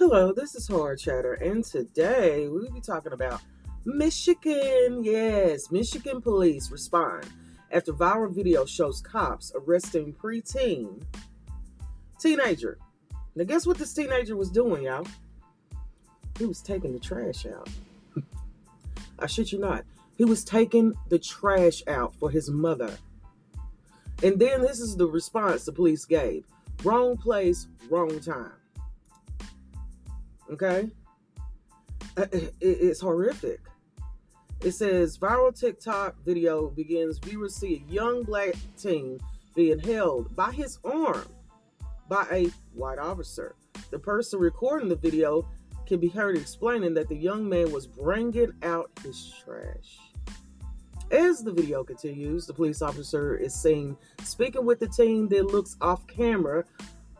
Hello, this is Horror Chatter, and today we'll be talking about Michigan. Yes, Michigan police respond after viral video shows cops arresting preteen teenager. Now, guess what this teenager was doing, y'all? He was taking the trash out. I shit you not. He was taking the trash out for his mother. And then this is the response the police gave wrong place, wrong time. Okay? Uh, it's horrific. It says viral TikTok video begins viewers see a young black teen being held by his arm by a white officer. The person recording the video can be heard explaining that the young man was bringing out his trash. As the video continues, the police officer is seen speaking with the teen that looks off camera.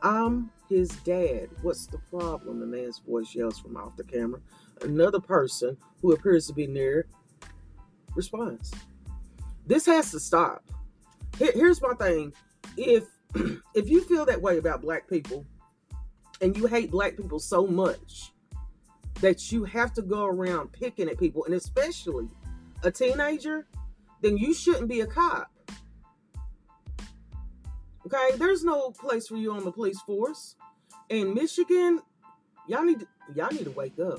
I'm his dad. What's the problem? The man's voice yells from off the camera. Another person who appears to be near responds. This has to stop. Here, here's my thing. If if you feel that way about black people and you hate black people so much that you have to go around picking at people and especially a teenager, then you shouldn't be a cop. Okay, there's no place for you on the police force. In Michigan, y'all need to, y'all need to wake up.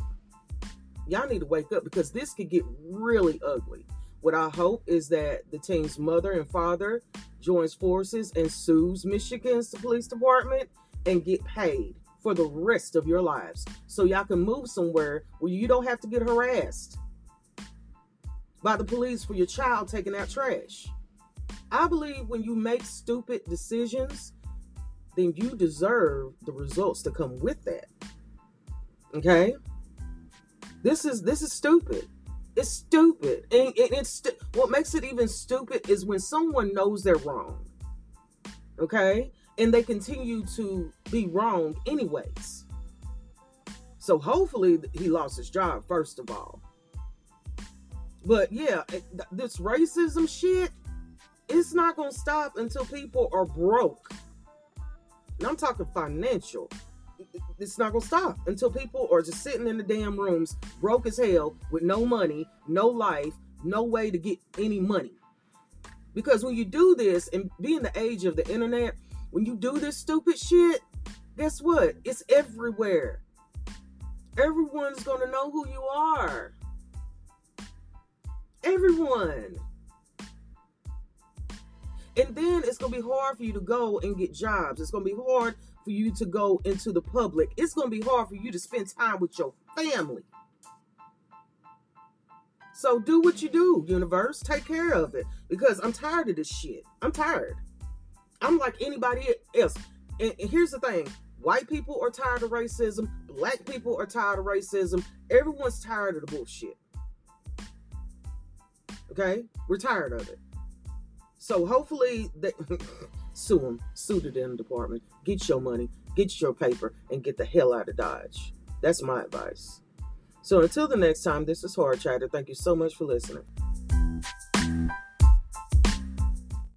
Y'all need to wake up because this could get really ugly. What I hope is that the teen's mother and father joins forces and sues Michigan's police department and get paid for the rest of your lives. So y'all can move somewhere where you don't have to get harassed by the police for your child taking out trash. I believe when you make stupid decisions, then you deserve the results to come with that. Okay? This is this is stupid. It's stupid. And, and it's stu- what makes it even stupid is when someone knows they're wrong. Okay? And they continue to be wrong anyways. So hopefully he lost his job first of all. But yeah, this racism shit, it's not going to stop until people are broke. And I'm talking financial it's not gonna stop until people are just sitting in the damn rooms, broke as hell, with no money, no life, no way to get any money. Because when you do this, and being the age of the internet, when you do this stupid shit, guess what? It's everywhere. Everyone's gonna know who you are. Everyone. And then it's gonna be hard for you to go and get jobs. It's gonna be hard for you to go into the public. It's going to be hard for you to spend time with your family. So do what you do, universe. Take care of it because I'm tired of this shit. I'm tired. I'm like anybody else. And, and here's the thing white people are tired of racism, black people are tired of racism. Everyone's tired of the bullshit. Okay? We're tired of it. So hopefully they sue them, sue the damn department, get your money, get your paper, and get the hell out of Dodge. That's my advice. So until the next time, this is Hard Chatter. Thank you so much for listening.